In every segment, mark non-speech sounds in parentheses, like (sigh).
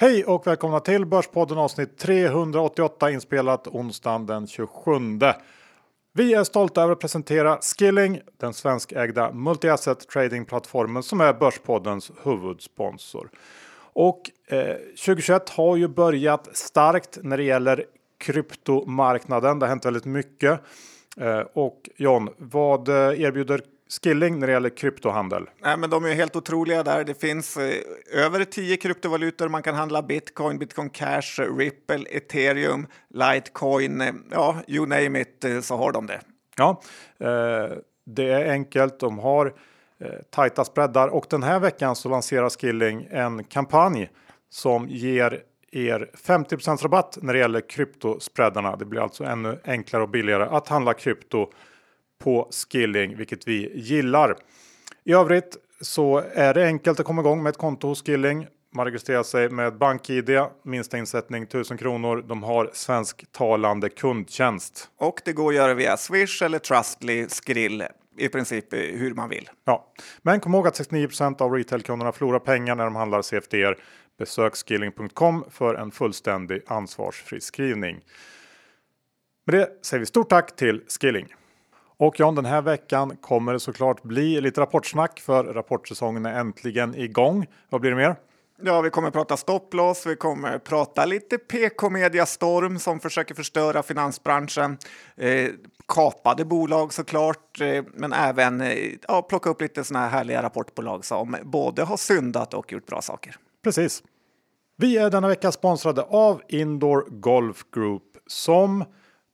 Hej och välkomna till Börspodden avsnitt 388 inspelat onsdagen den 27. Vi är stolta över att presentera Skilling, den svenskägda multi-asset tradingplattformen som är Börspoddens huvudsponsor. Och eh, 2021 har ju börjat starkt när det gäller kryptomarknaden. Det har hänt väldigt mycket. Eh, och John, vad eh, erbjuder Skilling när det gäller kryptohandel? Nej, men de är helt otroliga där. Det finns eh, över 10 kryptovalutor man kan handla. Bitcoin, Bitcoin Cash, Ripple, Ethereum, Litecoin. Eh, ja, you name it eh, så har de det. Ja, eh, det är enkelt. De har eh, tajta spreadar och den här veckan så lanserar Skilling en kampanj som ger er 50% rabatt när det gäller kryptospreadarna. Det blir alltså ännu enklare och billigare att handla krypto på Skilling, vilket vi gillar. I övrigt så är det enkelt att komma igång med ett konto hos Skilling. Man registrerar sig med BankID, minsta insättning 1000 kronor. De har svensktalande kundtjänst. Och det går att göra via Swish eller Trustly, Skrill, i princip eh, hur man vill. Ja, men kom ihåg att 69% av retailkunderna förlorar pengar när de handlar CFDR. Besök skilling.com för en fullständig ansvarsfri skrivning. Med det säger vi stort tack till Skilling. Och John, den här veckan kommer det såklart bli lite rapportsnack för rapportsäsongen är äntligen igång. Vad blir det mer? Ja, vi kommer prata stopploss, vi kommer prata lite PK-media storm som försöker förstöra finansbranschen. Eh, kapade bolag såklart, eh, men även eh, ja, plocka upp lite såna här härliga rapportbolag som både har syndat och gjort bra saker. Precis. Vi är denna vecka sponsrade av Indoor Golf Group som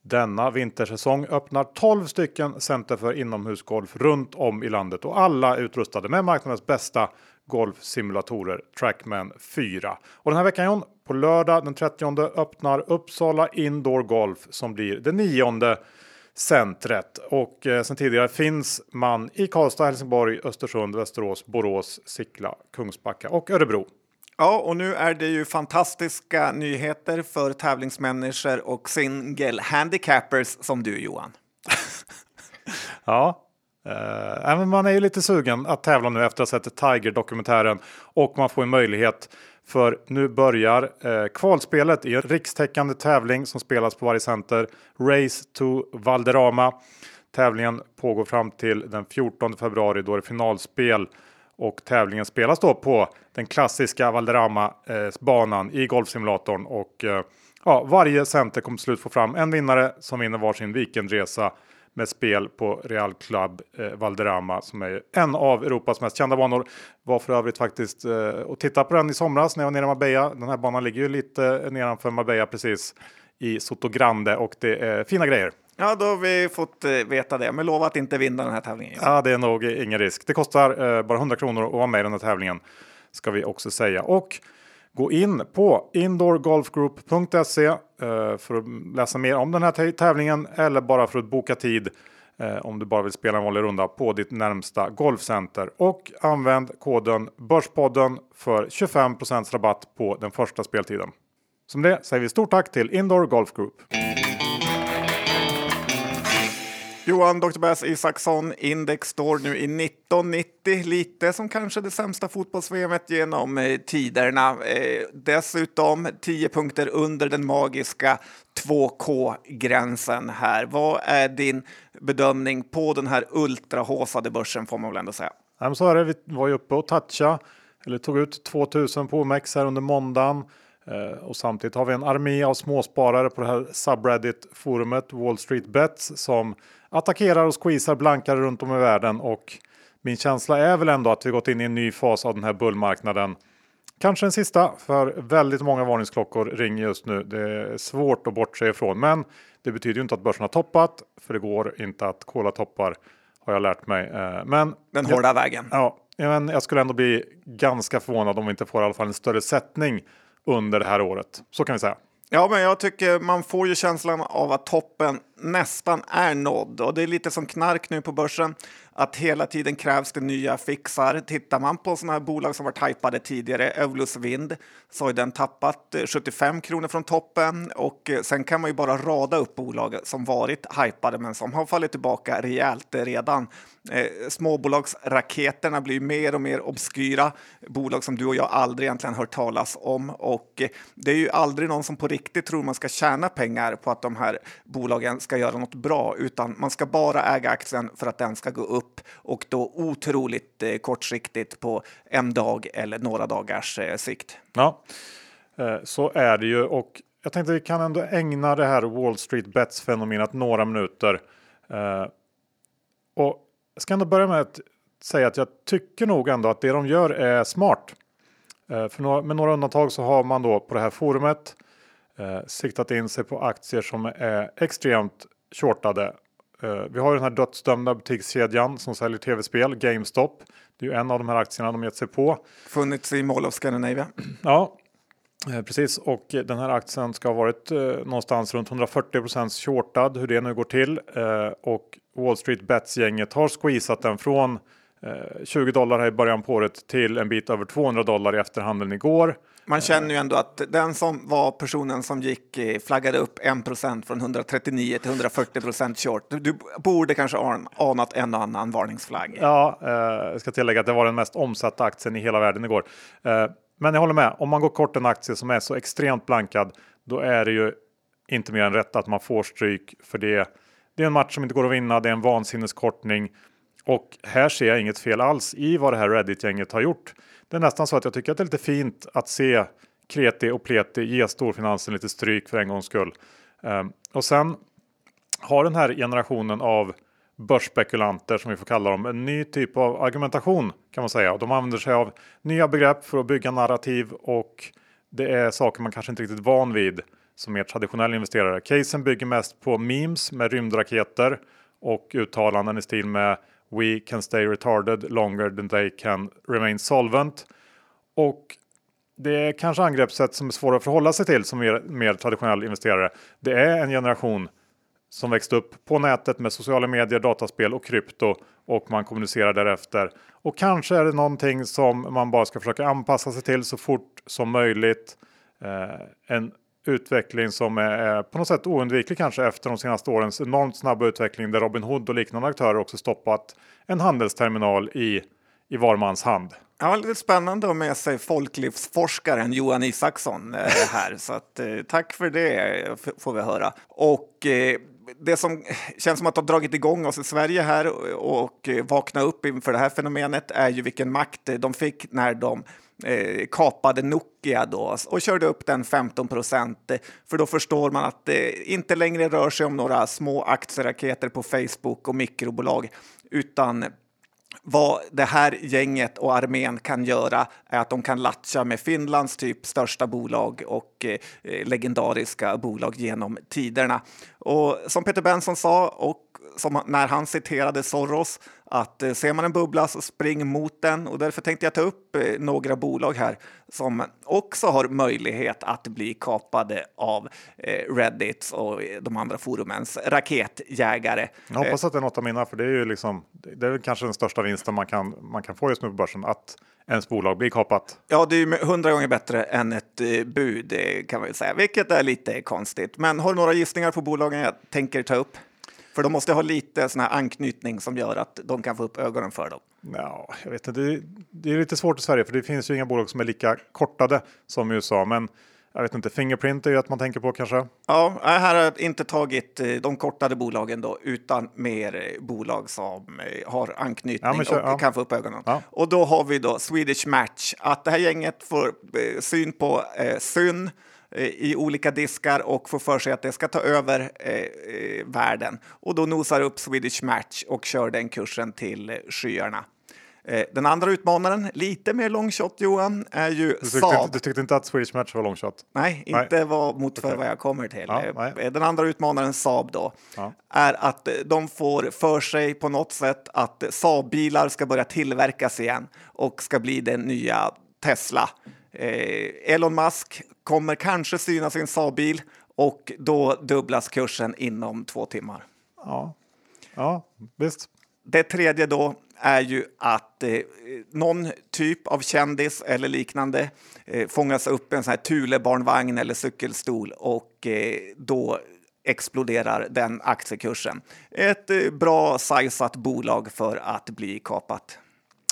denna vintersäsong öppnar 12 stycken center för inomhusgolf runt om i landet och alla utrustade med marknadens bästa golfsimulatorer Trackman 4. Och den här veckan John, på lördag den 30 öppnar Uppsala Indoor Golf som blir det nionde centret. Och eh, sen tidigare finns man i Karlstad, Helsingborg, Östersund, Västerås, Borås, Sickla, Kungsbacka och Örebro. Ja, och nu är det ju fantastiska nyheter för tävlingsmänniskor och single handicappers som du Johan. (laughs) ja, eh, men man är ju lite sugen att tävla nu efter att ha sett Tiger-dokumentären och man får en möjlighet för nu börjar eh, kvalspelet i en rikstäckande tävling som spelas på varje center. Race to Valderrama. Tävlingen pågår fram till den 14 februari då det är finalspel och tävlingen spelas då på den klassiska Valderrama-banan i golfsimulatorn. Och eh, ja, varje center kommer till slut få fram en vinnare som vinner varsin weekendresa med spel på Real Club eh, Valderrama som är en av Europas mest kända banor. Var för övrigt faktiskt eh, och titta på den i somras när jag var nere i Marbella. Den här banan ligger ju lite nedanför Marbella precis i Soto Grande och det är fina grejer. Ja, då har vi fått eh, veta det. Men lova att inte vinna den här tävlingen. Ja, det är nog ingen risk. Det kostar eh, bara 100 kronor att vara med i den här tävlingen. Ska vi också säga. Och gå in på indoorgolfgroup.se eh, för att läsa mer om den här tävlingen eller bara för att boka tid eh, om du bara vill spela en vanlig runda på ditt närmsta golfcenter. Och använd koden Börspodden för 25% rabatt på den första speltiden. Som det säger vi stort tack till Indoor Golf Group. Johan Dr. Bass Isaksson, index står nu i 1990, lite som kanske det sämsta fotbolls genom eh, tiderna. Eh, dessutom 10 punkter under den magiska 2K-gränsen här. Vad är din bedömning på den här ultrahåsade börsen får man väl ändå säga? Så är det. Vi var ju uppe och toucha eller tog ut 2000 på OMX här under måndagen. Eh, och samtidigt har vi en armé av småsparare på det här subreddit-forumet Wall Street Bets som attackerar och squeezar blankare runt om i världen. Och min känsla är väl ändå att vi gått in i en ny fas av den här bullmarknaden. Kanske den sista, för väldigt många varningsklockor ringer just nu. Det är svårt att bortse ifrån, men det betyder ju inte att börsen har toppat, för det går inte att kolla toppar har jag lärt mig. Eh, men den hårda jag, vägen. Ja, men jag skulle ändå bli ganska förvånad om vi inte får i alla fall en större sättning under det här året. Så kan vi säga. Ja, men jag tycker man får ju känslan av att toppen nästan är nådd och det är lite som knark nu på börsen. att hela tiden krävs det nya fixar. Tittar man på sådana här bolag som varit hypade tidigare, Evolus Wind, så har den tappat eh, 75 kronor från toppen och eh, sen kan man ju bara rada upp bolag som varit hypade men som har fallit tillbaka rejält redan. Eh, småbolagsraketerna blir mer och mer obskyra, bolag som du och jag aldrig egentligen hört talas om och det är ju aldrig någon som på riktigt tror man ska tjäna pengar på att de här bolagen ska göra något bra, utan man ska bara äga aktien för att den ska gå upp och då otroligt eh, kortsiktigt på en dag eller några dagars eh, sikt. Ja, eh, så är det ju och jag tänkte vi kan ändå ägna det här Wall Street Bets fenomenet några minuter. Eh, och jag ska ändå börja med att säga att jag tycker nog ändå att det de gör är smart. Eh, för med några undantag så har man då på det här forumet eh, siktat in sig på aktier som är extremt shortade. Eh, vi har ju den här dödsdömda butikskedjan som säljer tv-spel, GameStop. Det är ju en av de här aktierna de gett sig på. Funnits i Mall of Scandinavia. (clears throat) Ja, eh, precis. Och den här aktien ska ha varit eh, någonstans runt 140% shortad, hur det nu går till. Eh, och Wall Street Bets-gänget har squeezat den från 20 dollar här i början på året till en bit över 200 dollar i efterhandeln igår. Man känner ju ändå att den som var personen som gick eh, flaggade upp 1% från 139 till 140% short. Du borde kanske anat en och annan varningsflagg. Ja, eh, jag ska tillägga att det var den mest omsatta aktien i hela världen igår. Eh, men jag håller med, om man går kort en aktie som är så extremt blankad, då är det ju inte mer än rätt att man får stryk för det. Det är en match som inte går att vinna, det är en vansinneskortning och här ser jag inget fel alls i vad det här Reddit-gänget har gjort. Det är nästan så att jag tycker att det är lite fint att se Kreti och Pleti ge storfinansen lite stryk för en gångs skull. Ehm, och sen har den här generationen av börsspekulanter som vi får kalla dem en ny typ av argumentation kan man säga. De använder sig av nya begrepp för att bygga narrativ och det är saker man kanske inte riktigt van vid som mer traditionell investerare. Casen bygger mest på memes med rymdraketer och uttalanden i stil med We can stay retarded longer than they can remain solvent. Och det är kanske angreppssätt som är svåra att förhålla sig till som mer, mer traditionell investerare. Det är en generation som växte upp på nätet med sociala medier, dataspel och krypto och man kommunicerar därefter. Och kanske är det någonting som man bara ska försöka anpassa sig till så fort som möjligt. Eh, en utveckling som är på något sätt oundviklig kanske efter de senaste årens enormt snabba utveckling där Robin Hood och liknande aktörer också stoppat en handelsterminal i, i var mans hand. Ja, lite spännande att med sig folklivsforskaren Johan Isaksson eh, här, så att, eh, tack för det får vi höra. Och eh, det som känns som att ha dragit igång oss i Sverige här och, och eh, vakna upp inför det här fenomenet är ju vilken makt de fick när de eh, kapade Nokia då och körde upp den 15 procent. För då förstår man att det inte längre rör sig om några små aktieraketer på Facebook och mikrobolag utan vad det här gänget och armén kan göra är att de kan latcha med Finlands typ största bolag och eh, legendariska bolag genom tiderna. Och som Peter Benson sa och som när han citerade Soros att eh, ser man en bubbla så spring mot den och därför tänkte jag ta upp eh, några bolag här som också har möjlighet att bli kapade av eh, Reddit och de andra forumens raketjägare. Jag hoppas att det är något av mina, för det är ju liksom, det är kanske den största vinsten man kan, man kan få just nu på börsen, att ens bolag blir kapat. Ja, det är ju hundra gånger bättre än ett bud kan man väl säga, vilket är lite konstigt. Men har du några gissningar på bolagen jag tänker ta upp? För de måste ha lite sån här anknytning som gör att de kan få upp ögonen för dem. Ja, jag vet inte, det, det är lite svårt i Sverige för det finns ju inga bolag som är lika kortade som i USA. Men jag vet inte, Fingerprint är ju att man tänker på kanske. Ja, här har jag inte tagit eh, de kortade bolagen då, utan mer eh, bolag som eh, har anknytning ja, kör, och ja. kan få upp ögonen. Ja. Och då har vi då Swedish Match, att det här gänget får syn på eh, Syn i olika diskar och får för sig att det ska ta över eh, eh, världen. Och då nosar upp Swedish Match och kör den kursen till eh, skyarna. Eh, den andra utmanaren, lite mer longshot Johan, är ju du tyckte, Saab. Du tyckte inte att Swedish Match var longshot? Nej, inte nej. var mot för okay. vad jag kommer till. Ja, den andra utmanaren, Saab då, ja. är att de får för sig på något sätt att Saab-bilar ska börja tillverkas igen och ska bli den nya Tesla. Eh, Elon Musk kommer kanske syna sin Saab-bil och då dubblas kursen inom två timmar. Ja, ja visst. Det tredje då är ju att eh, någon typ av kändis eller liknande eh, fångas upp i en sån här Thulebarnvagn eller cykelstol och eh, då exploderar den aktiekursen. Ett eh, bra sajsat bolag för att bli kapat.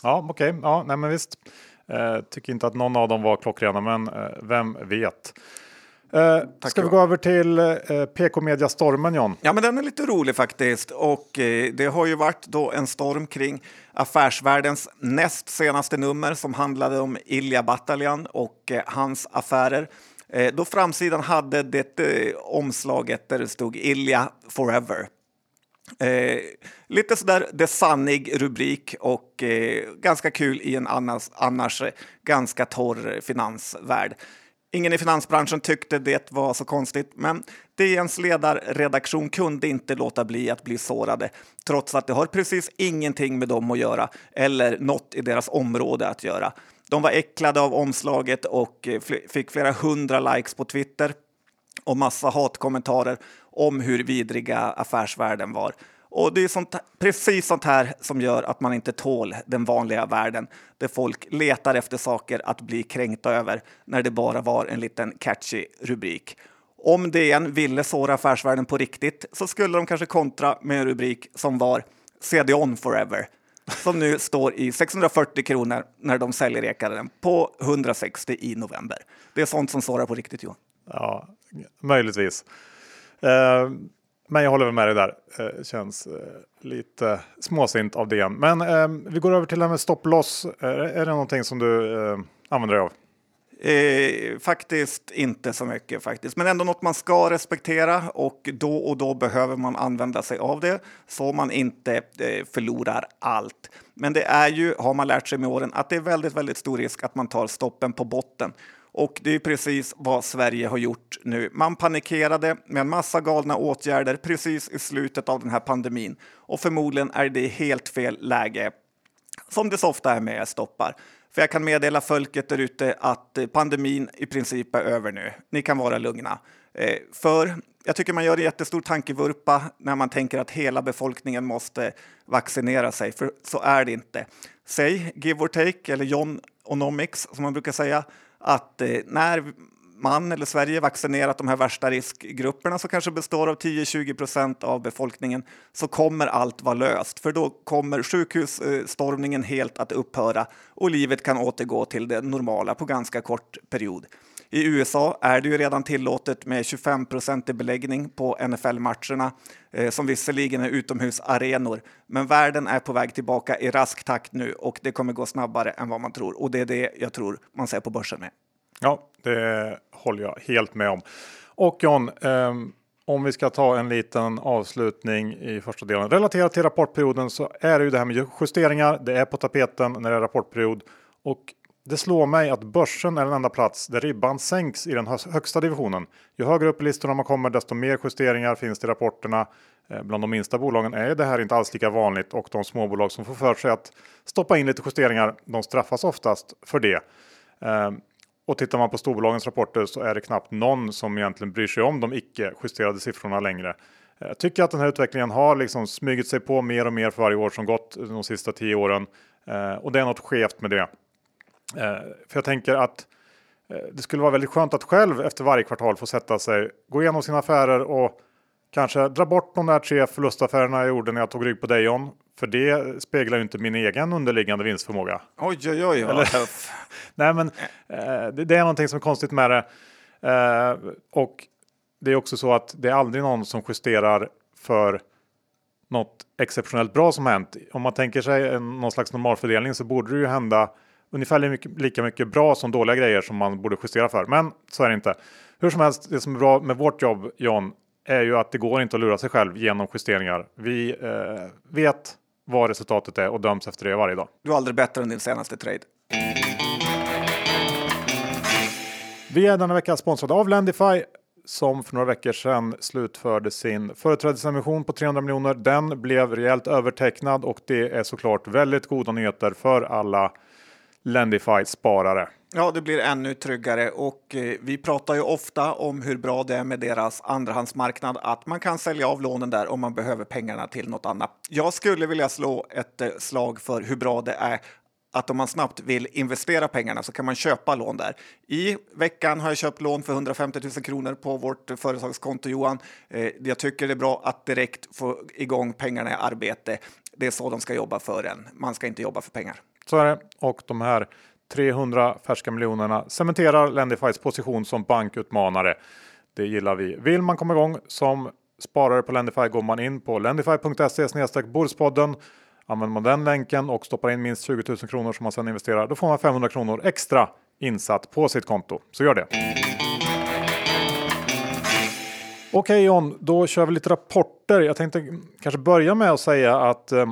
Ja, okej. Okay. Ja, nej, men visst. Eh, tycker inte att någon av dem var klockrena, men eh, vem vet? Eh, ska vi gå över till eh, PK Media stormen John? Ja, men den är lite rolig faktiskt och eh, det har ju varit då en storm kring Affärsvärldens näst senaste nummer som handlade om Ilja Bataljan och eh, hans affärer. Eh, då framsidan hade det eh, omslaget där det stod Ilja forever. Eh, lite sådär desannig rubrik och eh, ganska kul i en annars, annars eh, ganska torr finansvärld. Ingen i finansbranschen tyckte det var så konstigt, men DNs ledarredaktion kunde inte låta bli att bli sårade, trots att det har precis ingenting med dem att göra eller något i deras område att göra. De var äcklade av omslaget och eh, fick flera hundra likes på Twitter och massa hatkommentarer om hur vidriga affärsvärlden var. Och det är sånt, precis sånt här som gör att man inte tål den vanliga världen där folk letar efter saker att bli kränkta över när det bara var en liten catchy rubrik. Om DN ville såra affärsvärlden på riktigt så skulle de kanske kontra med en rubrik som var CD on forever som nu står i 640 kronor när de säljer ekaren på 160 i november. Det är sånt som sårar på riktigt Johan. Ja, möjligtvis. Eh, men jag håller med dig där. Eh, känns eh, lite småsint av det. Men eh, vi går över till det här med stopp loss. Eh, är det någonting som du eh, använder dig av? Eh, faktiskt inte så mycket faktiskt, men ändå något man ska respektera och då och då behöver man använda sig av det så man inte eh, förlorar allt. Men det är ju, har man lärt sig med åren, att det är väldigt, väldigt stor risk att man tar stoppen på botten. Och det är precis vad Sverige har gjort nu. Man panikerade med en massa galna åtgärder precis i slutet av den här pandemin och förmodligen är det helt fel läge, som det så ofta är med stoppar. För jag kan meddela folket där ute att eh, pandemin i princip är över nu. Ni kan vara lugna. Eh, för jag tycker man gör en jättestor tankevurpa när man tänker att hela befolkningen måste vaccinera sig, för så är det inte. Säg, give or take, eller John Onomics som man brukar säga, att eh, när man eller Sverige vaccinerat de här värsta riskgrupperna som kanske består av 10-20 procent av befolkningen så kommer allt vara löst för då kommer sjukhusstormningen helt att upphöra och livet kan återgå till det normala på ganska kort period. I USA är det ju redan tillåtet med 25 i beläggning på NFL-matcherna eh, som visserligen är utomhusarenor. Men världen är på väg tillbaka i rask takt nu och det kommer gå snabbare än vad man tror. Och det är det jag tror man ser på börsen med. Ja, det håller jag helt med om. Och John, eh, om vi ska ta en liten avslutning i första delen. Relaterat till rapportperioden så är det ju det här med justeringar. Det är på tapeten när det är rapportperiod. Och det slår mig att börsen är den enda plats där ribban sänks i den högsta divisionen. Ju högre upp i listorna man kommer desto mer justeringar finns det i rapporterna. Eh, bland de minsta bolagen är det här inte alls lika vanligt och de småbolag som får för sig att stoppa in lite justeringar de straffas oftast för det. Eh, och tittar man på storbolagens rapporter så är det knappt någon som egentligen bryr sig om de icke justerade siffrorna längre. Eh, jag tycker att den här utvecklingen har liksom smugit sig på mer och mer för varje år som gått de sista tio åren. Och det är något skevt med det. Eh, för jag tänker att eh, det skulle vara väldigt skönt att själv efter varje kvartal få sätta sig, gå igenom sina affärer och kanske dra bort de där tre förlustaffärerna jag gjorde när jag tog rygg på Dejon. För det speglar ju inte min egen underliggande vinstförmåga. Oj, oj, oj. Eller, (laughs) nej, men eh, det, det, är någonting som är konstigt med det. Och det är också så att det är aldrig någon som justerar för något exceptionellt bra som hänt. Om man tänker sig en, någon slags normalfördelning så borde det ju hända ungefär lika mycket, lika mycket bra som dåliga grejer som man borde justera för. Men så är det inte. Hur som helst, det som är bra med vårt jobb, John, är ju att det går inte att lura sig själv genom justeringar. Vi eh, vet vad resultatet är och döms efter det varje dag. Du är aldrig bättre än din senaste trade. Vi är denna vecka sponsrade av Lendify som för några veckor sedan slutförde sin företrädesemission på 300 miljoner. Den blev rejält övertecknad och det är såklart väldigt goda nyheter för alla Lendify sparare. Ja, det blir ännu tryggare och eh, vi pratar ju ofta om hur bra det är med deras andrahandsmarknad, att man kan sälja av lånen där om man behöver pengarna till något annat. Jag skulle vilja slå ett eh, slag för hur bra det är att om man snabbt vill investera pengarna så kan man köpa lån där. I veckan har jag köpt lån för 150 000 kronor på vårt företagskonto Johan. Eh, jag tycker det är bra att direkt få igång pengarna i arbete. Det är så de ska jobba för en. Man ska inte jobba för pengar. Så är det. Och de här 300 färska miljonerna cementerar Lendifys position som bankutmanare. Det gillar vi. Vill man komma igång som sparare på Lendify går man in på lendify.se Bordspodden. Använder man den länken och stoppar in minst 20 000 kronor som man sedan investerar, då får man 500 kronor extra insatt på sitt konto. Så gör det. Okej okay, John, då kör vi lite rapporter. Jag tänkte kanske börja med att säga att eh,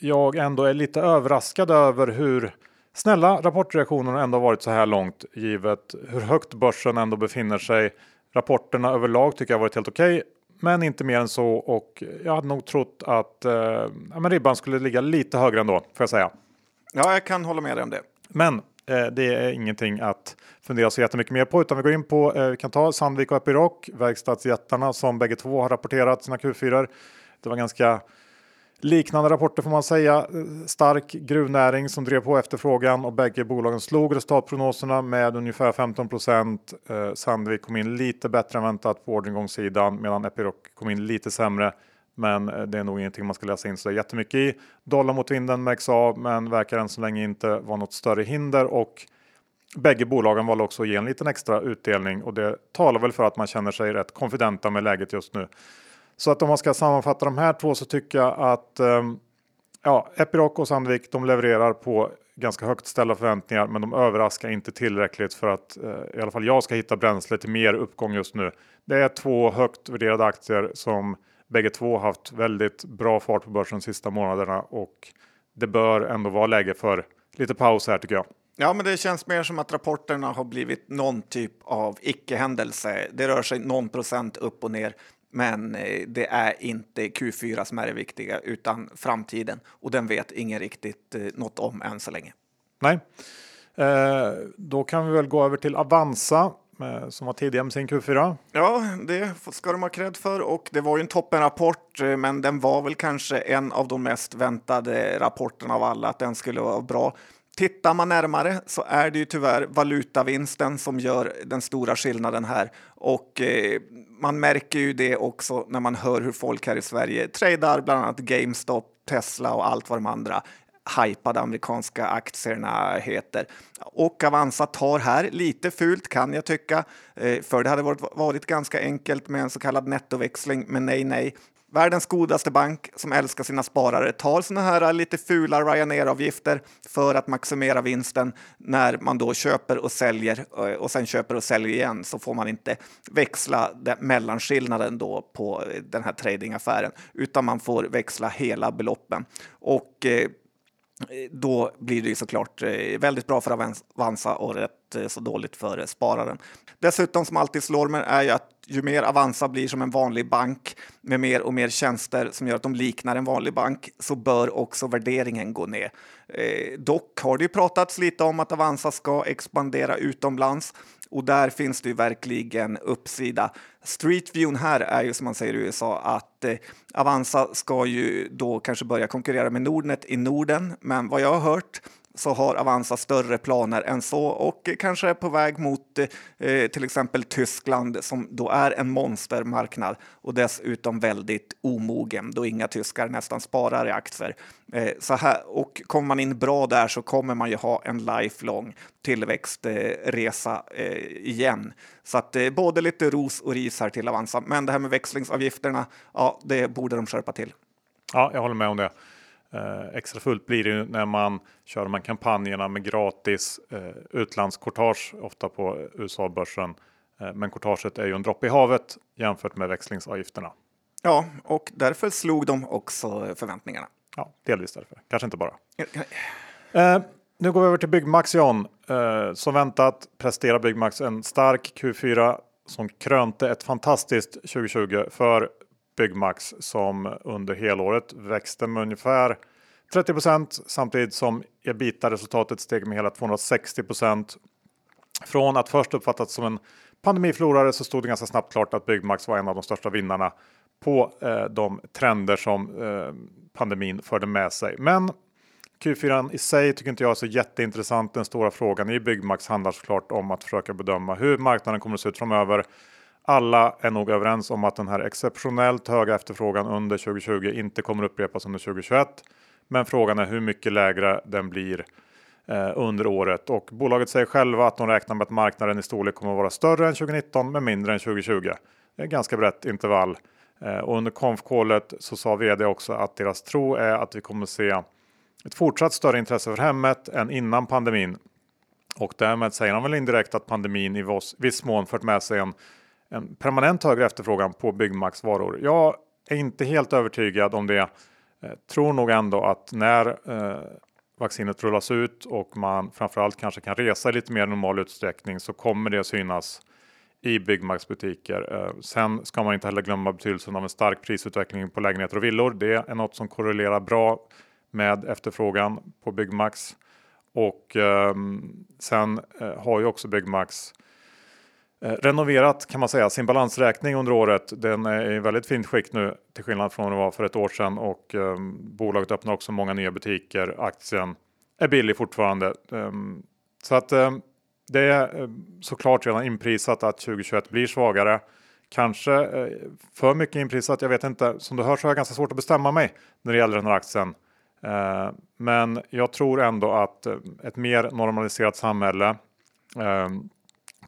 jag ändå är lite överraskad över hur snälla rapportreaktionerna ändå varit så här långt givet hur högt börsen ändå befinner sig. Rapporterna överlag tycker jag varit helt okej, okay, men inte mer än så och jag hade nog trott att eh, ja, ribban skulle ligga lite högre ändå, får jag säga. Ja, jag kan hålla med dig om det. Men eh, det är ingenting att fundera så jättemycket mer på utan vi går in på, eh, vi kan ta Sandvik och Epiroc, verkstadsjättarna som bägge två har rapporterat sina Q4. Det var ganska Liknande rapporter får man säga. Stark gruvnäring som drev på efterfrågan och bägge bolagen slog resultatprognoserna med ungefär 15 procent. Eh, Sandvik kom in lite bättre än väntat på orderingångssidan medan Epiroc kom in lite sämre. Men eh, det är nog ingenting man ska läsa in så jättemycket i. Dollar mot vinden märks av men verkar än så länge inte vara något större hinder och Bägge bolagen valde också att ge en liten extra utdelning och det talar väl för att man känner sig rätt konfidenta med läget just nu. Så att om man ska sammanfatta de här två så tycker jag att ehm, ja, Epiroc och Sandvik de levererar på ganska högt ställda förväntningar men de överraskar inte tillräckligt för att eh, i alla fall jag ska hitta bränsle till mer uppgång just nu. Det är två högt värderade aktier som bägge två haft väldigt bra fart på börsen de sista månaderna och det bör ändå vara läge för lite paus här tycker jag. Ja, men det känns mer som att rapporterna har blivit någon typ av icke-händelse. Det rör sig någon procent upp och ner. Men eh, det är inte Q4 som är det viktiga utan framtiden och den vet ingen riktigt eh, något om än så länge. Nej, eh, då kan vi väl gå över till Avanza som var tidigare med sin Q4. Ja, det ska de ha cred för och det var ju en toppenrapport, men den var väl kanske en av de mest väntade rapporterna av alla att den skulle vara bra. Tittar man närmare så är det ju tyvärr valutavinsten som gör den stora skillnaden här och eh, man märker ju det också när man hör hur folk här i Sverige tradar bland annat GameStop, Tesla och allt vad de andra hypade amerikanska aktierna heter. Och Avanza tar här lite fult kan jag tycka, eh, för det hade varit, varit ganska enkelt med en så kallad nettoväxling, men nej, nej. Världens godaste bank som älskar sina sparare tar såna här lite fula Ryanair-avgifter för att maximera vinsten när man då köper och säljer eh, och sen köper och säljer igen så får man inte växla mellanskillnaden då på den här tradingaffären utan man får växla hela beloppen. Och eh, Eh, då blir det såklart eh, väldigt bra för Avanza och rätt eh, så dåligt för spararen. Dessutom som alltid slår mig är ju att ju mer Avanza blir som en vanlig bank med mer och mer tjänster som gör att de liknar en vanlig bank så bör också värderingen gå ner. Eh, dock har det ju pratats lite om att Avanza ska expandera utomlands och där finns det ju verkligen uppsida. Streetviewn här är ju som man säger i USA att eh, Avanza ska ju då kanske börja konkurrera med Nordnet i Norden, men vad jag har hört så har Avanza större planer än så och kanske är på väg mot eh, till exempel Tyskland som då är en monstermarknad och dessutom väldigt omogen då inga tyskar nästan sparar i aktier. Eh, så här, och kommer man in bra där så kommer man ju ha en lifelong tillväxtresa eh, igen. Så att eh, både lite ros och ris här till Avanza. Men det här med växlingsavgifterna, ja, det borde de skärpa till. Ja, jag håller med om det. Eh, extra fullt blir det när man kör de här kampanjerna med gratis eh, utlandskortage, ofta på USA-börsen. Eh, men kortaget är ju en droppe i havet jämfört med växlingsavgifterna. Ja, och därför slog de också förväntningarna. Ja, delvis därför, kanske inte bara. Eh, nu går vi över till Byggmax John. Eh, som väntat presterar Byggmax en stark Q4 som krönte ett fantastiskt 2020 för Byggmax som under helåret växte med ungefär 30 procent samtidigt som ebita-resultatet steg med hela 260 procent. Från att först uppfattats som en pandemiförlorare så stod det ganska snabbt klart att Byggmax var en av de största vinnarna på eh, de trender som eh, pandemin förde med sig. Men Q4 i sig tycker inte jag är så jätteintressant. Den stora frågan i Byggmax handlar såklart om att försöka bedöma hur marknaden kommer att se ut framöver. Alla är nog överens om att den här exceptionellt höga efterfrågan under 2020 inte kommer upprepas under 2021. Men frågan är hur mycket lägre den blir eh, under året och bolaget säger själva att de räknar med att marknaden i storlek kommer att vara större än 2019 men mindre än 2020. Det är ett ganska brett intervall eh, och under konfkålet så sa vd också att deras tro är att vi kommer att se ett fortsatt större intresse för hemmet än innan pandemin. Och därmed säger han väl indirekt att pandemin i viss mån fört med sig en, en permanent högre efterfrågan på Byggmax varor. Jag är inte helt övertygad om det. Eh, tror nog ändå att när eh, vaccinet rullas ut och man framförallt kanske kan resa i lite mer normal utsträckning så kommer det synas i Byggmax butiker. Eh, sen ska man inte heller glömma betydelsen av en stark prisutveckling på lägenheter och villor. Det är något som korrelerar bra med efterfrågan på Byggmax. Och ehm, sen eh, har ju också Byggmax Eh, renoverat kan man säga sin balansräkning under året. Den är i väldigt fint skick nu till skillnad från vad det var för ett år sedan och ehm, bolaget öppnar också många nya butiker. Aktien är billig fortfarande. Ehm, så att ehm, det är ehm, såklart redan inprisat att 2021 blir svagare. Kanske eh, för mycket inprisat, jag vet inte. Som du hör så har jag ganska svårt att bestämma mig när det gäller den här aktien. Eh, men jag tror ändå att ett mer normaliserat samhälle ehm,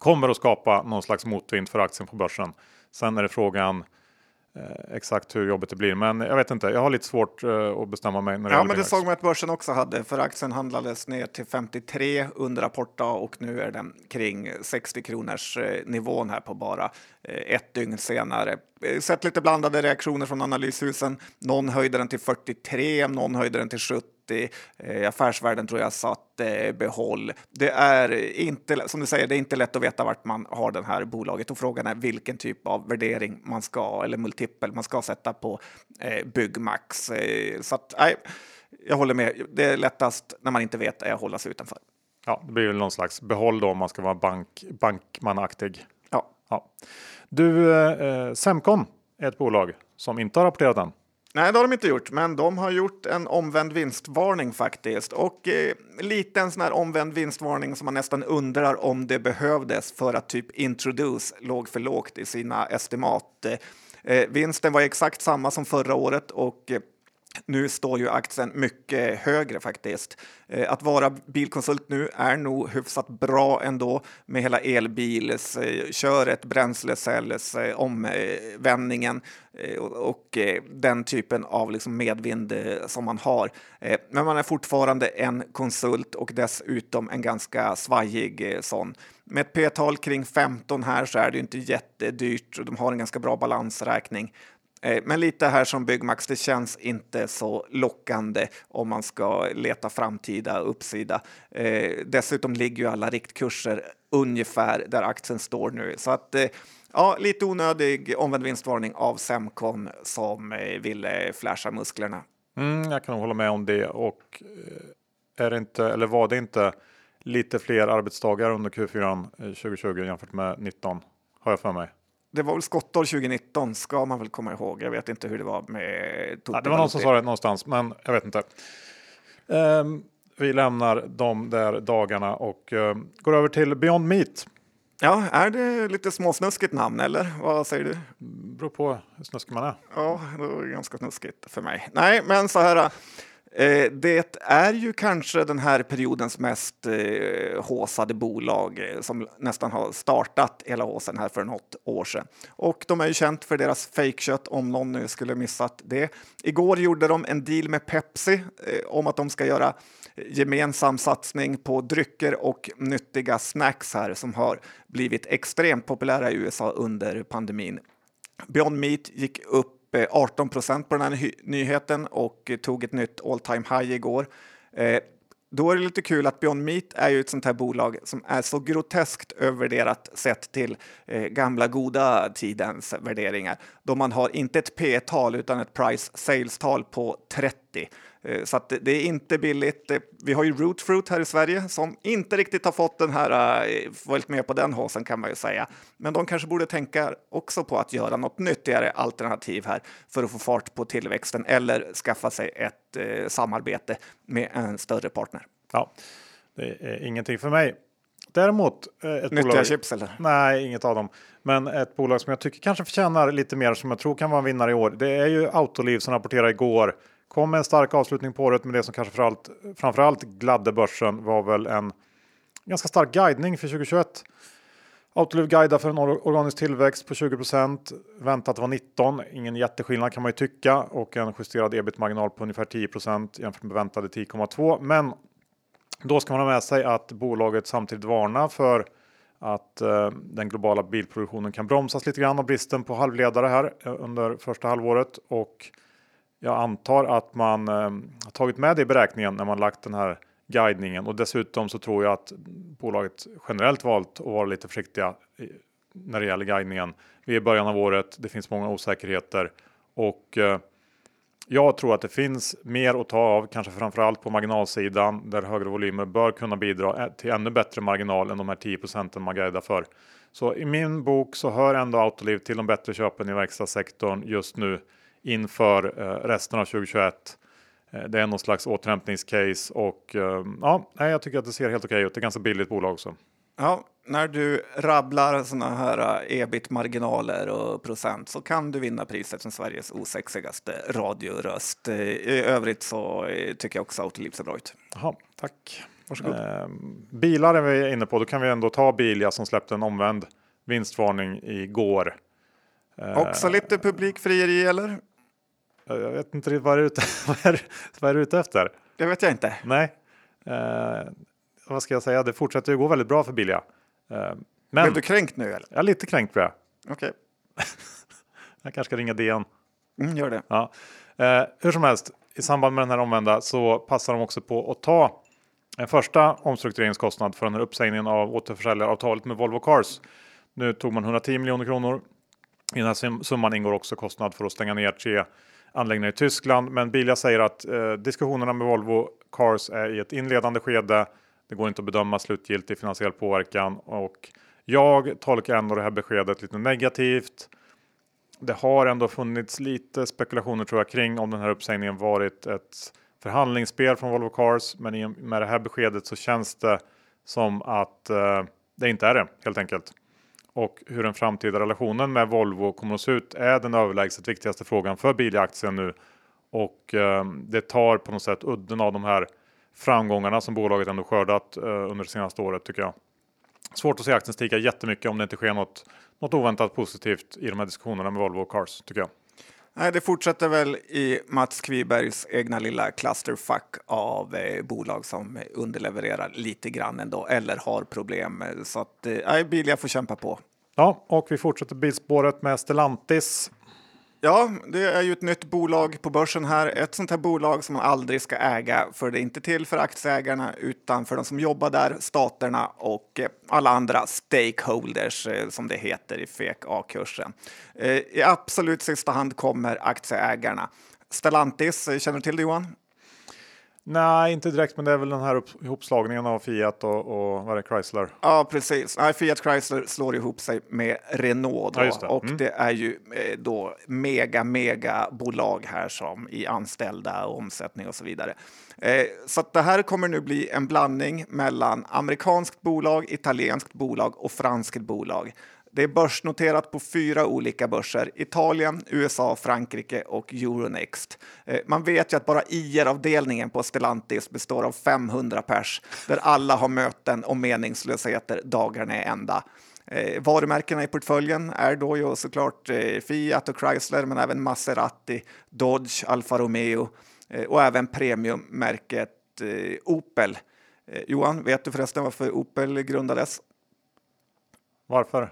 kommer att skapa någon slags motvind för aktien på börsen. Sen är det frågan Eh, exakt hur jobbet det blir. Men jag vet inte, jag har lite svårt eh, att bestämma mig. När det ja, men det såg man att börsen också hade, för aktien handlades ner till 53 under rapportdag och nu är den kring 60 kronors eh, nivån här på bara ett dygn senare. Sett lite blandade reaktioner från analyshusen. Någon höjde den till 43, någon höjde den till 70 i eh, affärsvärlden tror jag satt eh, behåll. Det är inte, som du säger, det är inte lätt att veta vart man har det här bolaget och frågan är vilken typ av värdering man ska eller multipel man ska sätta på eh, Byggmax. Eh, så att, nej, jag håller med. Det är lättast när man inte vet är att hålla sig utanför. Ja, det blir väl någon slags behåll då om man ska vara bank, bankmanaktig. Ja. ja. Du, eh, Semcon är ett bolag som inte har rapporterat än. Nej, det har de inte gjort, men de har gjort en omvänd vinstvarning faktiskt. Och eh, lite en sån här omvänd vinstvarning som man nästan undrar om det behövdes för att typ Introduce låg för lågt i sina estimat. Eh, vinsten var exakt samma som förra året och eh, nu står ju aktien mycket högre faktiskt. Eh, att vara bilkonsult nu är nog hyfsat bra ändå med hela elbilsköret, eh, bränslecellens eh, omvändningen och den typen av liksom medvind som man har. Men man är fortfarande en konsult och dessutom en ganska svajig sån. Med ett p-tal kring 15 här så är det inte jättedyrt och de har en ganska bra balansräkning. Eh, men lite här som Byggmax, det känns inte så lockande om man ska leta framtida uppsida. Eh, dessutom ligger ju alla riktkurser ungefär där aktien står nu. Så att eh, ja, lite onödig omvänd vinstvarning av Semcon som ville flasha musklerna. Mm, jag kan hålla med om det och är det inte, eller var det inte lite fler arbetsdagar under Q4 2020 jämfört med 19 har jag för mig det var väl skottår 2019 ska man väl komma ihåg. Jag vet inte hur det var med ja, Det var någon som sa det någonstans, men jag vet inte. Um, vi lämnar de där dagarna och um, går över till Beyond Meat. Ja, är det lite småsnuskigt namn eller vad säger du? Beror på hur snuskig man är. Ja, det är ganska snuskigt för mig. Nej, men så här. Eh, det är ju kanske den här periodens mest eh, håsade bolag eh, som nästan har startat hela håsen här för något år sedan. Och de är ju känt för deras fejkkött om någon nu skulle missat det. Igår gjorde de en deal med Pepsi om att de ska göra gemensam satsning på drycker och nyttiga snacks här som har blivit extremt populära i USA under pandemin. Beyond Meat gick upp Eh, 18 procent på den här nyheten och tog ett nytt all time high igår. Eh, då är det lite kul att Beyond Meat är ju ett sånt här bolag som är så groteskt övervärderat sett till eh, gamla goda tidens värderingar. Då man har inte ett P-tal utan ett price sales-tal på 30. Eh, så att det är inte billigt. Eh, vi har ju Root Fruit här i Sverige som inte riktigt har fått den här, varit med på den håsen kan man ju säga. Men de kanske borde tänka också på att göra något nyttigare alternativ här för att få fart på tillväxten eller skaffa sig ett eh, samarbete med en större partner. Ja, det är ingenting för mig. Däremot. Ett Nyttiga bolag, chips eller? Nej, inget av dem. Men ett bolag som jag tycker kanske förtjänar lite mer som jag tror kan vara en vinnare i år. Det är ju Autoliv som rapporterade igår. Kom med en stark avslutning på året, men det som kanske framförallt, framförallt gladde börsen var väl en ganska stark guidning för 2021. Autoliv guidar för en organisk tillväxt på 20% Väntat var 19. Ingen jätteskillnad kan man ju tycka och en justerad ebit-marginal på ungefär 10% jämfört med väntade 10,2. Men då ska man ha med sig att bolaget samtidigt varnar för att eh, den globala bilproduktionen kan bromsas lite grann av bristen på halvledare här eh, under första halvåret och jag antar att man eh, har tagit med det i beräkningen när man lagt den här guidningen och dessutom så tror jag att bolaget generellt valt att vara lite försiktiga när det gäller guidningen. Vi är i början av året. Det finns många osäkerheter och eh, jag tror att det finns mer att ta av, kanske framförallt på marginalsidan där högre volymer bör kunna bidra eh, till ännu bättre marginal än de här 10 procenten man guidar för. Så i min bok så hör ändå Autoliv till de bättre köpen i verkstadssektorn just nu inför eh, resten av 2021. Eh, det är någon slags återhämtningscase och eh, ja, jag tycker att det ser helt okej ut. Det är ganska billigt bolag också. Ja, när du rabblar sådana här ebit-marginaler och procent så kan du vinna priset som Sveriges osexigaste radioröst. I övrigt så tycker jag också Autoliv ser bra ut. Jaha, tack. Varsågod. Eh, bilar är vi inne på. Då kan vi ändå ta Bilia som släppte en omvänd vinstvarning igår. Eh, också lite publikfrieri eller? Jag vet inte vad är (laughs) du är, är ute efter? Det vet jag inte. Nej. Eh, vad ska jag säga? Det fortsätter ju gå väldigt bra för Bilia. Eh, men... Blev du kränkt nu eller? Ja, lite kränkt tror jag. Okej. Okay. (laughs) jag kanske ska ringa DN. Mm, gör det. Ja. Eh, hur som helst, i samband med den här omvända så passar de också på att ta en första omstruktureringskostnad för den här uppsägningen av återförsäljaravtalet med Volvo Cars. Nu tog man 110 miljoner kronor. I den här summan ingår också kostnad för att stänga ner tre anläggningar i Tyskland. Men Bilia säger att eh, diskussionerna med Volvo Cars är i ett inledande skede. Det går inte att bedöma slutgiltig finansiell påverkan och jag tolkar ändå det här beskedet lite negativt. Det har ändå funnits lite spekulationer tror jag kring om den här uppsägningen varit ett förhandlingsspel från Volvo Cars. Men med det här beskedet så känns det som att eh, det inte är det helt enkelt och hur den framtida relationen med Volvo kommer att se ut är den överlägset viktigaste frågan för Bilia-aktien nu. Och eh, det tar på något sätt udden av de här framgångarna som bolaget ändå skördat eh, under det senaste året tycker jag. Svårt att se aktien stiga jättemycket om det inte sker något, något oväntat positivt i de här diskussionerna med Volvo Cars tycker jag. Nej, det fortsätter väl i Mats Kvibergs egna lilla clusterfuck av eh, bolag som underlevererar lite grann ändå eller har problem. Så att eh, Bilia får kämpa på. Ja, och vi fortsätter bilspåret med Stellantis. Ja, det är ju ett nytt bolag på börsen här. Ett sånt här bolag som man aldrig ska äga, för det är inte till för aktieägarna utan för de som jobbar där, staterna och eh, alla andra stakeholders eh, som det heter i FEK A-kursen. Eh, I absolut sista hand kommer aktieägarna. Stellantis, känner du till det Johan? Nej, inte direkt, men det är väl den här ihopslagningen av Fiat och, och vad är det, Chrysler? Ja, precis. Nej, Fiat Chrysler slår ihop sig med Renault då, ja, det. och mm. det är ju eh, då mega, mega bolag här som i anställda och omsättning och så vidare. Eh, så det här kommer nu bli en blandning mellan amerikanskt bolag, italienskt bolag och franskt bolag. Det är börsnoterat på fyra olika börser. Italien, USA, Frankrike och Euronext. Eh, man vet ju att bara IR-avdelningen på Stellantis består av 500 pers där alla har möten och meningslösheter dagarna i ända. Eh, varumärkena i portföljen är då ju såklart eh, Fiat och Chrysler men även Maserati, Dodge, Alfa Romeo eh, och även premiummärket eh, Opel. Johan, vet du förresten varför Opel grundades? Varför?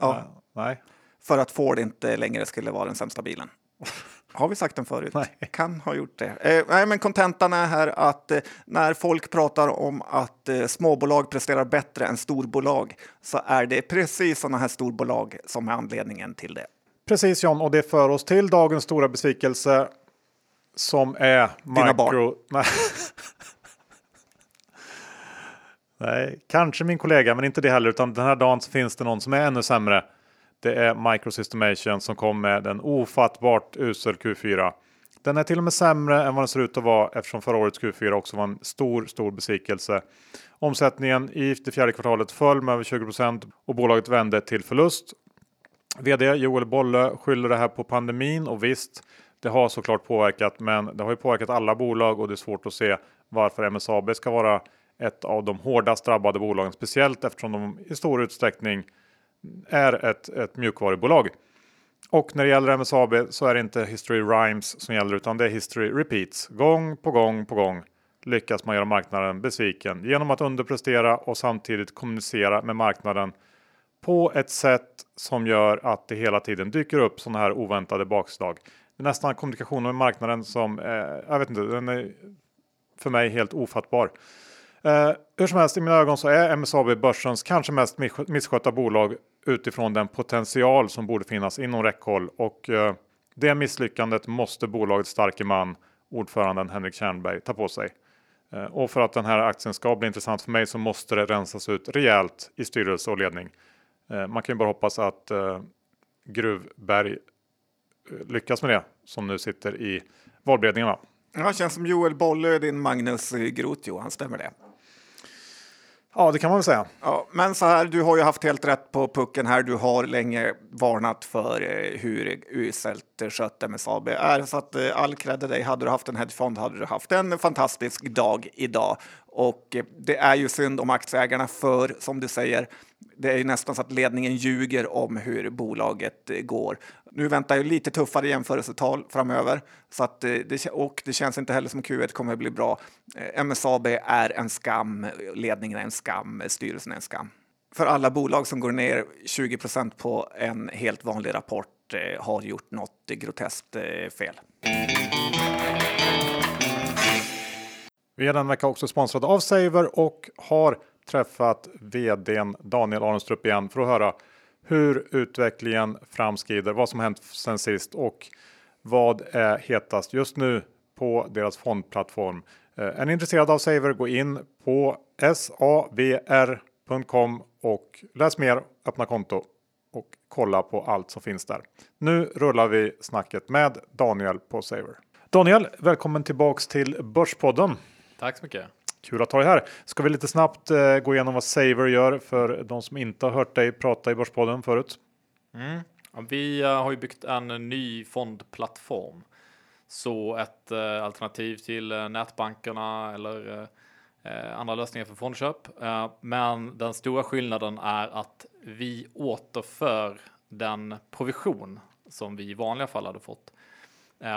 Ja. Nej. För att Ford inte längre skulle vara den sämsta bilen. (laughs) Har vi sagt den förut? Nej. Kan ha gjort det. Eh, nej, men kontentan är här att eh, när folk pratar om att eh, småbolag presterar bättre än storbolag så är det precis sådana här storbolag som är anledningen till det. Precis John, och det för oss till dagens stora besvikelse. som är Dina barn. micro... (laughs) Nej. Nej, kanske min kollega, men inte det heller. Utan den här dagen så finns det någon som är ännu sämre. Det är Microsystemation som kom med en ofattbart usel Q4. Den är till och med sämre än vad den ser ut att vara eftersom förra årets Q4 också var en stor, stor besvikelse. Omsättningen i det fjärde kvartalet föll med över 20% och bolaget vände till förlust. VD Joel Bolle skyller det här på pandemin och visst, det har såklart påverkat, men det har ju påverkat alla bolag och det är svårt att se varför MSAB ska vara ett av de hårdast drabbade bolagen, speciellt eftersom de i stor utsträckning är ett, ett mjukvarubolag. Och när det gäller MSAB så är det inte History Rhymes som gäller utan det är History Repeats. Gång på gång på gång lyckas man göra marknaden besviken genom att underprestera och samtidigt kommunicera med marknaden på ett sätt som gör att det hela tiden dyker upp sådana här oväntade bakslag. Det är nästan kommunikationen med marknaden som, eh, jag vet inte, den är för mig helt ofattbar. Eh, hur som helst, i mina ögon så är MSAB börsens kanske mest misskötta bolag utifrån den potential som borde finnas inom räckhåll och eh, det misslyckandet måste bolagets starke man, ordföranden Henrik Kärnberg, ta på sig. Eh, och för att den här aktien ska bli intressant för mig så måste det rensas ut rejält i styrelse och ledning. Eh, man kan ju bara hoppas att eh, Gruvberg eh, lyckas med det som nu sitter i valberedningen. Va? Ja, känns som Joel Bolle, din Magnus Groth, Johan, stämmer det? Ja, det kan man väl säga. Ja, men så här, du har ju haft helt rätt på pucken här. Du har länge varnat för eh, hur uselt skött MSAB är. Så att eh, all cred dig. Hade du haft en hedgefond hade du haft en fantastisk dag idag. Och eh, det är ju synd om aktieägarna för, som du säger, det är ju nästan så att ledningen ljuger om hur bolaget eh, går. Nu väntar ju lite tuffare jämförelsetal framöver så att eh, det, och det känns inte heller som Q1 kommer att bli bra. MSAB är en skam, ledningen är en skam, styrelsen är en skam. För alla bolag som går ner 20 procent på en helt vanlig rapport har gjort något groteskt fel. Vi är den vecka också sponsrade av Saver och har träffat vdn Daniel Aronstrup igen för att höra hur utvecklingen framskrider, vad som hänt sen sist och vad är hetast just nu på deras fondplattform. Eh, är ni intresserade av Saver, gå in på savr.com och läs mer, öppna konto och kolla på allt som finns där. Nu rullar vi snacket med Daniel på Saver. Daniel, välkommen tillbaks till Börspodden. Tack så mycket. Kul att ha dig här. Ska vi lite snabbt eh, gå igenom vad Saver gör för de som inte har hört dig prata i Börspodden förut? Mm. Ja, vi uh, har ju byggt en ny fondplattform. Så ett uh, alternativ till uh, nätbankerna eller andra lösningar för fondköp. men den stora skillnaden är att vi återför den provision som vi i vanliga fall hade fått.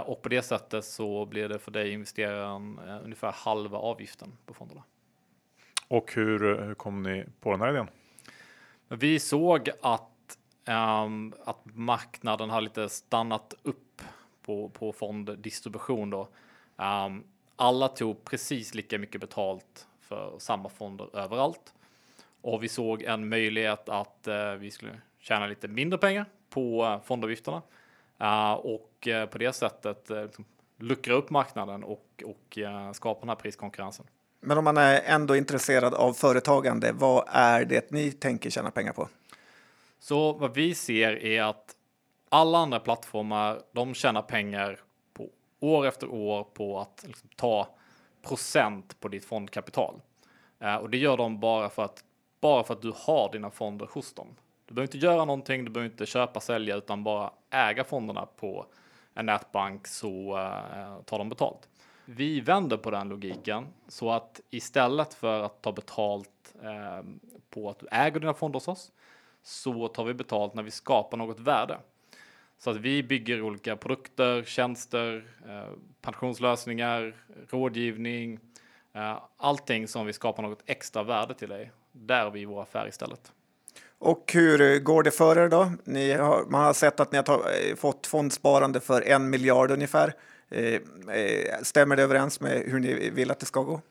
Och på det sättet så blir det för dig investeraren ungefär halva avgiften på fonderna. Och hur, hur kom ni på den här idén? Vi såg att, um, att marknaden har lite stannat upp på, på fonddistribution. Då. Um, alla tog precis lika mycket betalt för samma fonder överallt. Och vi såg en möjlighet att uh, vi skulle tjäna lite mindre pengar på uh, fondavgifterna. Uh, och uh, på det sättet liksom luckra upp marknaden och, och skapa den här priskonkurrensen. Men om man är ändå intresserad av företagande, vad är det ni tänker tjäna pengar på? Så vad vi ser är att alla andra plattformar, de tjänar pengar på år efter år på att liksom, ta procent på ditt fondkapital. Eh, och det gör de bara för att bara för att du har dina fonder hos dem. Du behöver inte göra någonting, du behöver inte köpa, sälja, utan bara äga fonderna på en nätbank så eh, tar de betalt. Vi vänder på den logiken så att istället för att ta betalt eh, på att du äger dina fonder hos oss så tar vi betalt när vi skapar något värde. Så att vi bygger olika produkter, tjänster, eh, pensionslösningar, rådgivning, eh, allting som vi skapar något extra värde till dig. Där har vi vår affär istället. Och hur går det för er då? Ni har, man har sett att ni har eh, fått fondsparande för en miljard ungefär. Eh, eh, stämmer det överens med hur ni vill att det ska gå?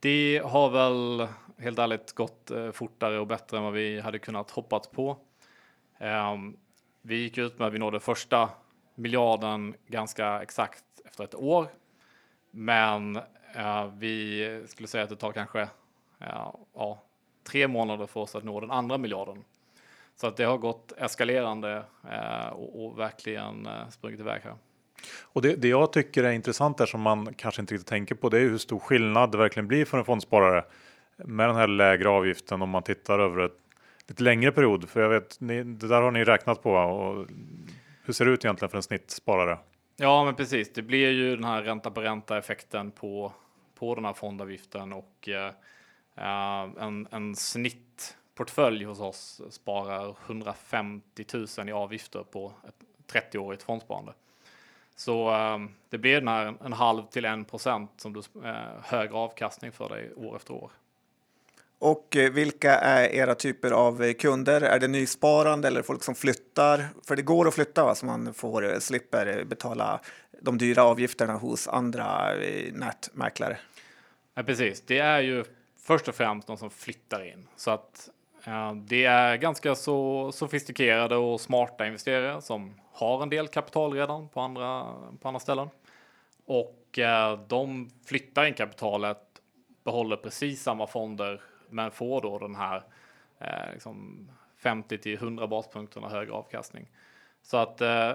Det har väl helt ärligt gått fortare och bättre än vad vi hade kunnat hoppat på. Ehm, vi gick ut med att vi nådde första miljarden ganska exakt efter ett år. Men vi skulle säga att det tar kanske ja, tre månader för oss att nå den andra miljarden. Så att det har gått eskalerande uh, och, och, verkligen uh, sprungit iväg här. Och det, det, jag tycker är intressant där som man kanske inte riktigt tänker på det är hur stor skillnad det verkligen blir för en fondsparare med den här lägre avgiften om man tittar över ett lite längre period. För jag vet, ni, det där har ni räknat på. Och hur ser det ut egentligen för en snittsparare? Ja, men precis. Det blir ju den här ränta på ränta effekten på, på den här fondavgiften och uh, en, en snittportfölj hos oss sparar 150 000 i avgifter på ett 30-årigt fondsparande. Så uh, det blir den här en halv till en procent som du uh, högre avkastning för dig år efter år. Och eh, vilka är era typer av kunder? Är det nysparande eller folk som flyttar? För det går att flytta va? så man får, slipper betala de dyra avgifterna hos andra nätmäklare. Ja, precis, det är ju först och främst de som flyttar in. Så att eh, det är ganska så sofistikerade och smarta investerare som har en del kapital redan på andra, på andra ställen. Och eh, de flyttar in kapitalet, behåller precis samma fonder men får då den här eh, liksom 50 till 100 baspunkterna högre avkastning. Så att eh,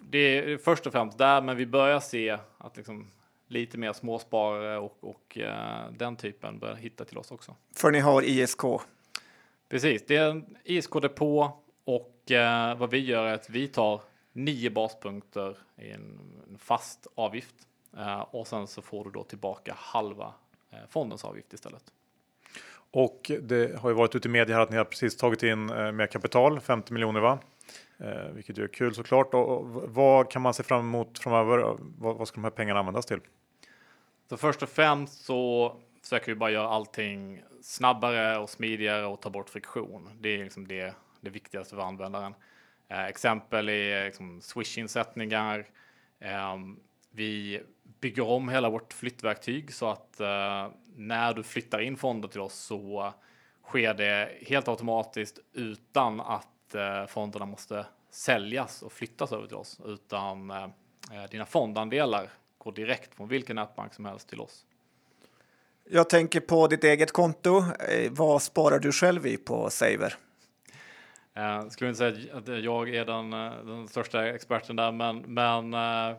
det är först och främst där, men vi börjar se att liksom lite mer småsparare och, och eh, den typen börjar hitta till oss också. För ni har ISK? Precis, det är en ISK-depå och eh, vad vi gör är att vi tar nio baspunkter i en, en fast avgift eh, och sen så får du då tillbaka halva fondens avgift istället. Och det har ju varit ute i media här att ni har precis tagit in mer kapital, 50 miljoner va? Eh, vilket ju är kul såklart. Och, och vad kan man se fram emot framöver? Vad, vad ska de här pengarna användas till? Så först och främst så försöker vi bara göra allting snabbare och smidigare och ta bort friktion. Det är liksom det, det viktigaste för användaren. Eh, exempel är liksom Swish-insättningar. Eh, vi bygger om hela vårt flyttverktyg så att eh, när du flyttar in fonder till oss så sker det helt automatiskt utan att eh, fonderna måste säljas och flyttas över till oss, utan eh, eh dina fondandelar går direkt från vilken nätbank som helst till oss. Jag tänker på ditt eget konto. Eh, vad sparar du själv i på Saver? Jag skulle inte säga att jag är den, den största experten där, men, men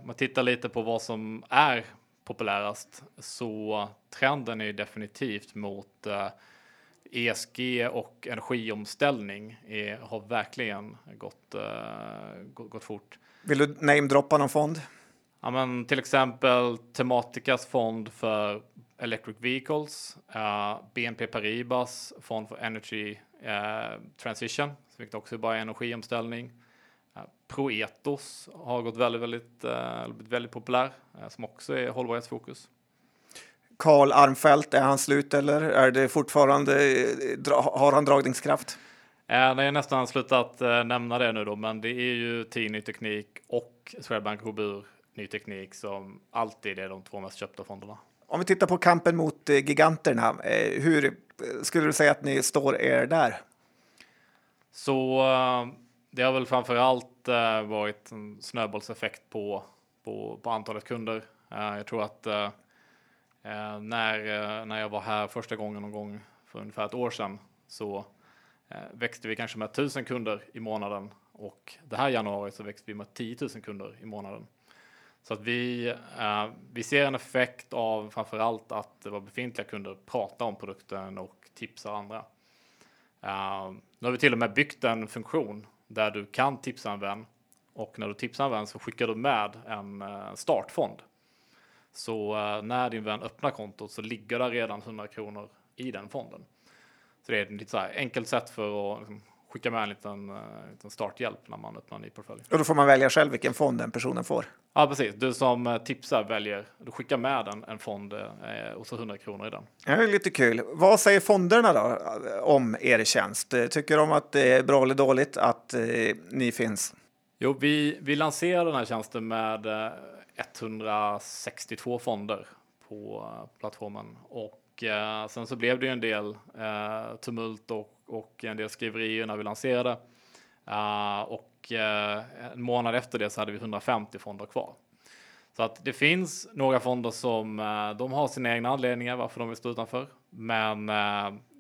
man tittar lite på vad som är populärast så trenden är definitivt mot eh, ESG och energiomställning är, har verkligen gått, gått, gått, fort. Vill du namedroppa någon fond? Ja, men till exempel Tematicas fond för Electric Vehicles, uh, BNP Paribas fond för Energy uh, Transition, vilket också är bara energiomställning. Proetos har gått väldigt, väldigt, uh, väldigt populär, uh, som också är hållbarhetsfokus. Karl Armfelt, är han slut eller är det fortfarande, har han dragningskraft? Eh, jag har nästan slutat eh, nämna det nu då, men det är ju TIN Ny Teknik och Swedbank Robur Ny Teknik som alltid är de två mest köpta fonderna. Om vi tittar på kampen mot eh, giganterna, hur skulle du säga att ni står er där? Så det har väl framför allt varit en snöbollseffekt på, på, på antalet kunder. Jag tror att Eh, när, eh, när jag var här första gången någon gång för ungefär ett år sedan så eh, växte vi kanske med 1000 kunder i månaden och det här januari så växte vi med 10 000 kunder i månaden. Så att vi, eh, vi ser en effekt av framför allt att våra befintliga kunder pratar om produkten och tipsar andra. Eh, nu har vi till och med byggt en funktion där du kan tipsa en vän och när du tipsar en vän så skickar du med en eh, startfond så eh, när din vän öppnar kontot så ligger det redan 100 kronor i den fonden. Så det är ett lite så enkelt sätt för att liksom, skicka med en liten, uh, liten, starthjälp när man öppnar en ny portfölj. Och då får man välja själv vilken fond den personen får? Ja, precis. Du som uh, tipsar väljer, du skickar med en, en fond och så 100 kronor i den. Ja, det är lite kul. Vad säger fonderna då om er tjänst? Tycker de att det är bra eller dåligt att ni finns? Jo, vi, vi lanserar den här tjänsten med 162 fonder på plattformen och eh, sen så blev det ju en del eh, tumult och, och en del skriverier när vi lanserade. Uh, och uh, en månad efter det så hade vi 150 fonder kvar. Så att det finns några fonder som uh, de har sina egna anledningar varför de vill stå utanför. Men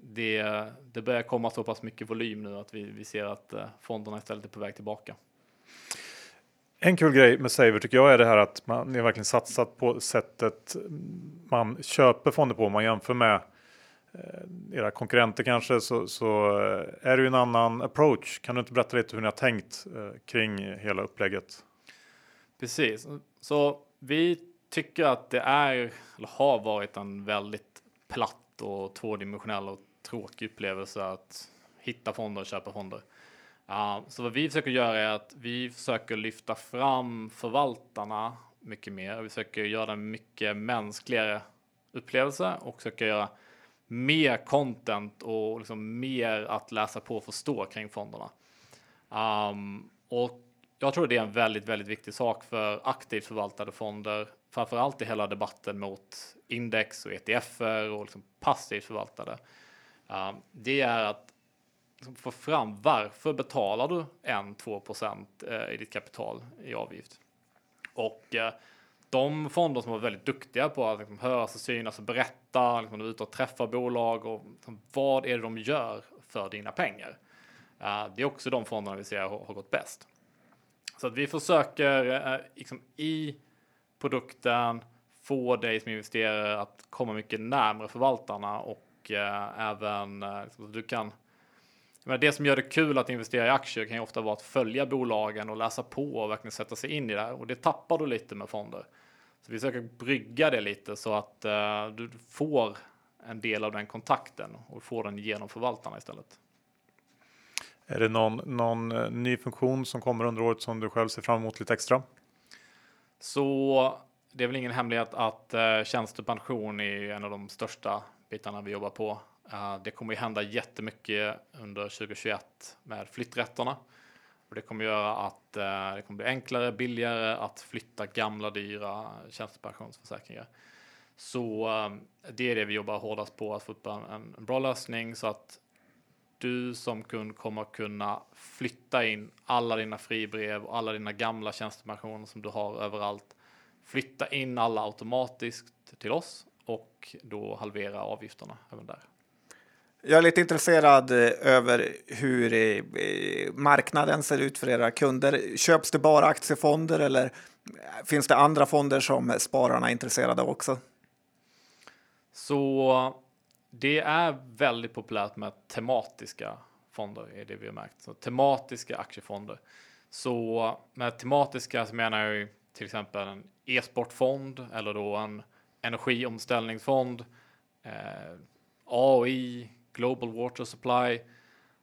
det, det börjar komma så pass mycket volym nu att vi, vi ser att fonderna istället är på väg tillbaka. En kul grej med Saver tycker jag är det här att man är verkligen satsat på sättet man köper fonder på. Om man jämför med Eh, era konkurrenter kanske så, så eh, är det ju en annan approach. Kan du inte berätta lite hur ni har tänkt eh, kring hela upplägget? Precis, så vi tycker att det är eller har varit en väldigt platt och tvådimensionell och tråkig upplevelse att hitta fonder och köpa fonder. Uh, så vad vi försöker göra är att vi försöker lyfta fram förvaltarna mycket mer. Vi försöker göra en mycket mänskligare upplevelse och försöker göra mer content och liksom mer att läsa på och förstå kring fonderna. Um, och jag tror det är en väldigt, väldigt viktig sak för aktivt förvaltade fonder, framför allt i hela debatten mot index och ETFer och liksom passivt förvaltade. Um, det är att liksom få fram varför betalar du 1-2 procent eh, i ditt kapital i avgift? Och uh, de fonder som var väldigt duktiga på att liksom, höras och synas och berätta, liksom, är ute och träffa bolag och liksom, vad är det de gör för dina pengar? Uh, det är också de fonderna vi ser har, har gått bäst. Så att vi försöker uh, liksom, i produkten få dig som investerare att komma mycket närmare förvaltarna och uh, även liksom, du kan men det som gör det kul att investera i aktier kan ju ofta vara att följa bolagen och läsa på och verkligen sätta sig in i det här och det tappar du lite med fonder. Så vi försöker brygga det lite så att uh, du får en del av den kontakten och får den genom förvaltarna istället. Är det någon, någon eh, ny funktion som kommer under året som du själv ser fram emot lite extra? Så det är väl ingen hemlighet att uh, tjänstepension är en av de största bitarna vi jobbar på. Eh, det kommer ju hända jättemycket under 2021 med flytträtterna. Och det kommer göra att eh, det kommer bli enklare, billigare att flytta gamla dyra tjänstepensionsförsäkringar. Så eh, det är det vi jobbar hårdast på, att få upp en, en bra lösning så att du som kund kommer kunna flytta in alla dina fribrev och alla dina gamla tjänstepensioner som du har överallt. Flytta in alla automatiskt till oss och då halvera avgifterna även där. Jag är lite intresserad eh, över hur eh, eh, marknaden ser ut för era kunder. Köps det bara aktiefonder eller finns det andra fonder som spararna är intresserade av också? Så det är väldigt populärt med tematiska fonder, är det vi har märkt. Så tematiska aktiefonder. Så med tematiska så menar jag till exempel en e-sportfond eller då en energiomställningsfond, eh, AI, Global Water Supply.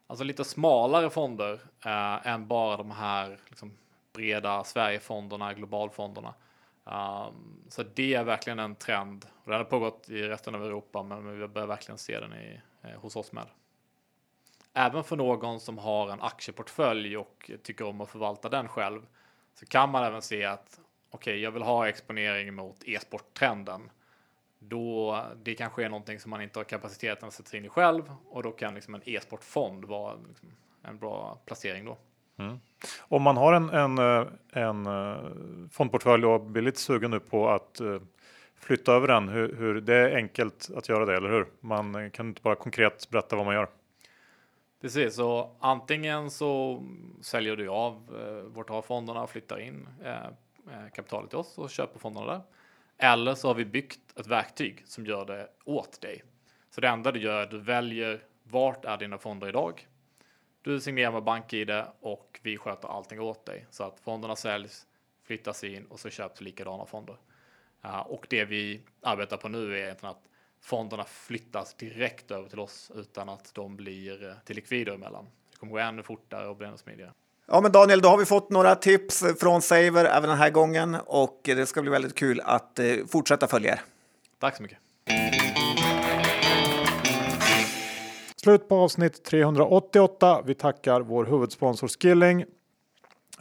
Alltså lite smalare fonder eh, än bara de här liksom, breda Sverigefonderna, globalfonderna. Um, så det är verkligen en trend. Och den har pågått i resten av Europa, men vi börjar verkligen se den i, eh, hos oss med. Även för någon som har en aktieportfölj och tycker om att förvalta den själv så kan man även se att okej, okay, jag vill ha exponering mot e-sporttrenden. Då det kanske är någonting som man inte har kapaciteten att sätta sig in i själv och då kan liksom en e-sportfond vara liksom en bra placering då. Mm. Om man har en, en, eh, en eh, fondportfölj och blir lite sugen nu på att eh, flytta över den, hur, hur, det är enkelt att göra det, eller hur? Man kan inte bara konkret berätta vad man gör. Precis, så antingen så säljer du av eh, vårt av fonderna och flyttar in eh, kapitalet till oss och köper fonderna där. Eller så har vi byggt ett verktyg som gör det åt dig. Så det enda du gör är att du väljer vart är dina fonder idag? Du signerar med BankID och vi sköter allting åt dig så att fonderna säljs, flyttas in och så köps likadana fonder. Uh, och det vi arbetar på nu är egentligen att fonderna flyttas direkt över till oss utan att de blir eh, till likvider emellan. Det kommer gå ännu fortare och bli ännu smidigare. Ja, men Daniel, då har vi fått några tips från Saver även den här gången och det ska bli väldigt kul att eh, fortsätta följa er. Tack så mycket. Slut på avsnitt 388. Vi tackar vår huvudsponsor Skilling.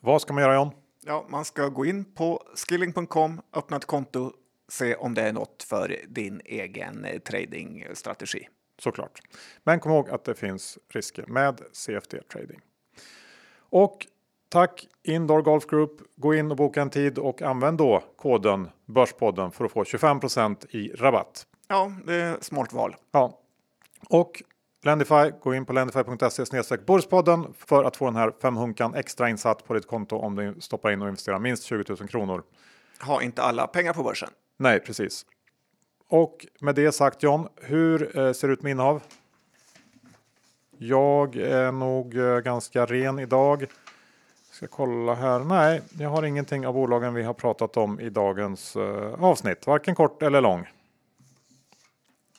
Vad ska man göra John? Ja, man ska gå in på skilling.com, öppna ett konto, se om det är något för din egen eh, tradingstrategi. Såklart. Men kom ihåg att det finns risker med CFD trading. Och Tack Indoor Golf Group. Gå in och boka en tid och använd då koden Börspodden för att få 25% i rabatt. Ja, det är ett smart val. Ja, och Lendify, gå in på lendify.se Börspodden för att få den här femhunkan extra insatt på ditt konto om du stoppar in och investerar minst 20 000 kronor. Ha inte alla pengar på börsen. Nej, precis. Och med det sagt John, hur eh, ser det ut med innehav? Jag är nog eh, ganska ren idag. Ska kolla här. Nej, jag har ingenting av bolagen vi har pratat om i dagens eh, avsnitt, varken kort eller lång.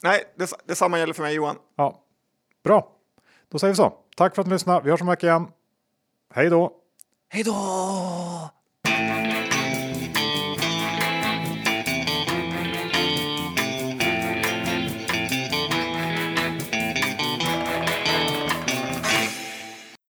Nej, det, detsamma gäller för mig Johan. Ja, bra. Då säger vi så. Tack för att ni lyssnade. Vi hörs om en vecka igen. Hej då! Hej då!